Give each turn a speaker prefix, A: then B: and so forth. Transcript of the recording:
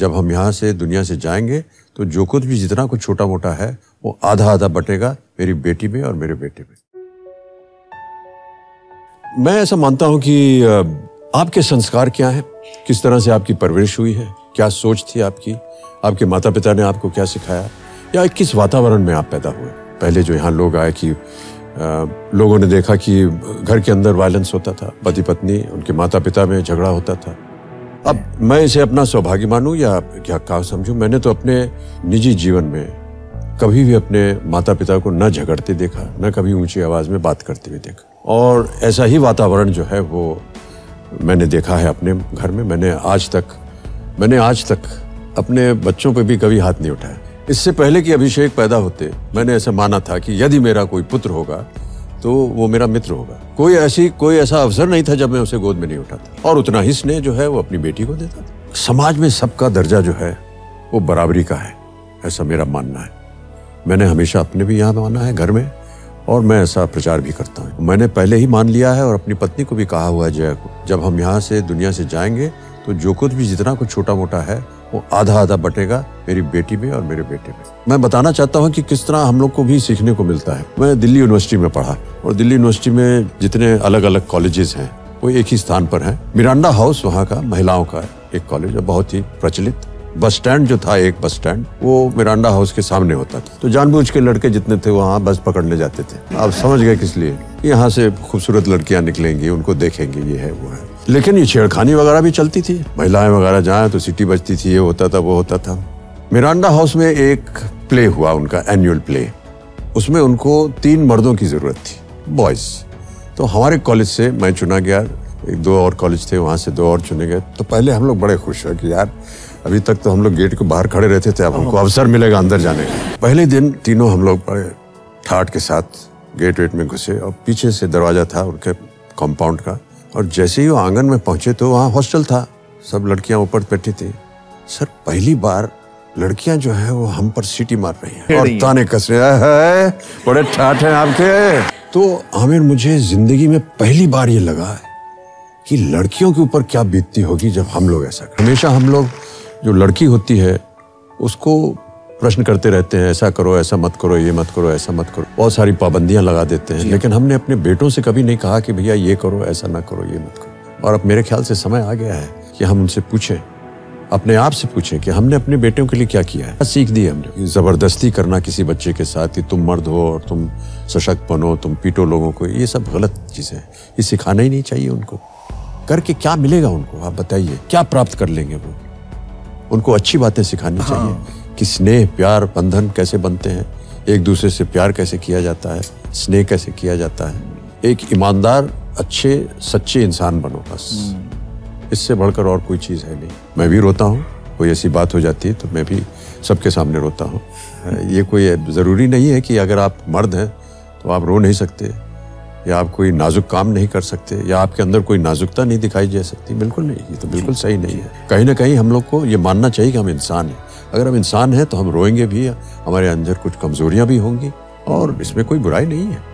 A: जब हम यहाँ से दुनिया से जाएँगे तो जो कुछ भी जितना कुछ छोटा मोटा है, वो आधा आधा बटेगा मेरी बेटी में और मेरे बेटे में। मैं ऐसा मानता हूँ कि आपके संस्कार क्या हैं? किस तरह से आपकी परवरिश हुई है? क्या सोच थी आपकी? आपके माता पिता ने आपको क्या सिखाया? या किस वातावरण में आप पैदा हुए? पहले जो यहाँ लोग आए कि लोगों ने देखा कि घर के अंदर वायलेंस होता था पति पत्नी उनके माता पिता में झगड़ा होता था। अब मैं इसे अपना सौभाग्य मानूं या क्या कहा समझूं? मैंने तो अपने निजी जीवन में कभी भी अपने माता पिता को न झगड़ते देखा, न कभी ऊँची आवाज़ में बात करते हुए देखा। और ऐसा ही वातावरण जो है, वो मैंने देखा है अपने घर में। मैंने आज तक, मैंने आज तक अपने बच्चों पे भी कभी हाथ नहीं उठाया। इससे पहले कि अभिषेक पैदा होते, मैंने ऐसा माना था कि यदि मेरा कोई पुत्र होगा तो वो मेरा मित्र होगा। कोई ऐसी, कोई ऐसा अवसर नहीं था जब मैं उसे गोद में नहीं उठाता। और उतना ही स्नेह जो है वो अपनी बेटी को देता था। समाज में सबका दर्जा जो है, वो बराबरी का है, ऐसा मेरा मानना है। मैंने हमेशा अपने भी यहाँ माना है, घर में, और मैं ऐसा प्रचार भी करता हूँ। मैंने पहले ही मान लिया है और अपनी पत्नी को भी कहा हुआ है जया को। जब हम यहाँ से दुनिया से जाएँगे तो जो कुछ भी जितना कुछ छोटा मोटा है, वो आधा आधा बटेगा मेरी बेटी में और मेरे बेटे में। मैं बताना चाहता हूँ कि किस तरह हम लोग को भी सीखने को मिलता है। मैं दिल्ली यूनिवर्सिटी में पढ़ा और दिल्ली यूनिवर्सिटी में जितने अलग अलग कॉलेजेस हैं, वो एक ही स्थान पर हैं। मिरांडा हाउस वहाँ का महिलाओं का एक कॉलेज है, बहुत ही प्रचलित। बस स्टैंड जो था, एक बस स्टैंड वो मिरांडा हाउस के सामने होता था। तो जानबूझ के लड़के जितने थे वहाँ बस पकड़ने जाते थे। आप समझ गए किस लिए? यहाँ से खूबसूरत लड़कियाँ निकलेंगी, उनको देखेंगे, ये है, वो है। लेकिन ये छेड़खानी वगैरह भी चलती थी। महिलाएँ वगैरह जाए तो सिटी बजती थी, ये होता था, वो होता था। मिरांडा हाउस में एक प्ले हुआ उनका एनुअल प्ले उसमें उनको तीन मर्दों की ज़रूरत थी बॉयज़ तो हमारे कॉलेज से मैं चुना गया एक दो और कॉलेज थे वहाँ से दो और चुने गए। तो पहले हम लोग बड़े खुश हुए कि यार अभी तक तो हम लोग गेट के बाहर खड़े रहते थे अब हमको अवसर मिलेगा अंदर जाने का। पहले दिन तीनों हम लोग बड़े ठाट के साथ गेट वेट में घुसे और पीछे से दरवाज़ा था उनके कंपाउंड का। और जैसे ही वो आँगन में पहुँचे तो वहाँ हॉस्टल था। सब लड़कियाँ ऊपर बैठी थी। सर पहली बार लड़कियाँ जो है वो हम पर सीटी मार रही हैं और ताने कस रहे हैं। बड़े ठाठ हैं आपके। तो आमिर मुझे ज़िंदगी में पहली बार ये लगा है कि लड़कियों के ऊपर क्या बीतती होगी जब हम लोग ऐसा करें। हमेशा हम लोग जो लड़की होती है उसको प्रश्न करते रहते हैं ऐसा करो ऐसा मत करो ये मत करो ऐसा मत करो। बहुत सारी पाबंदियाँ लगा देते हैं। लेकिन हमने अपने बेटों से कभी नहीं कहा कि भैया ये करो ऐसा ना करो ये मत करो। और अब मेरे ख्याल से समय आ गया है कि हम उनसे पूछें अपने आप से पूछें कि हमने अपने बेटों के लिए क्या किया है? सीख दी हमने? ज़बरदस्ती करना किसी बच्चे के साथ कि तुम मर्द हो और तुम सशक्त बनो तुम पीटो लोगों को ये सब गलत चीज़ें हैं। ये सिखाना ही नहीं चाहिए उनको। करके क्या मिलेगा उनको? आप बताइए क्या प्राप्त कर लेंगे वो? उनको अच्छी बातें सिखानी हाँ। चाहिए कि स्नेह प्यार बंधन कैसे बनते हैं? एक दूसरे से प्यार कैसे किया जाता है? स्नेह कैसे किया जाता है? एक ईमानदार अच्छे सच्चे इंसान बनो बस। इससे बढ़कर और कोई चीज़ है नहीं। मैं भी रोता हूँ कोई ऐसी बात हो जाती है तो मैं भी सबके सामने रोता हूँ। ये कोई ज़रूरी नहीं है कि अगर आप मर्द हैं तो आप रो नहीं सकते या आप कोई नाजुक काम नहीं कर सकते या आपके अंदर कोई नाजुकता नहीं दिखाई जा सकती। बिल्कुल नहीं ये तो बिल्कुल सही नहीं है। कहीं ना कहीं हम लोग को ये मानना चाहिए कि हम इंसान हैं। अगर हम इंसान हैं तो हम रोएँगे भी हमारे अंदर कुछ कमजोरियाँ भी होंगी और इसमें कोई बुराई नहीं है।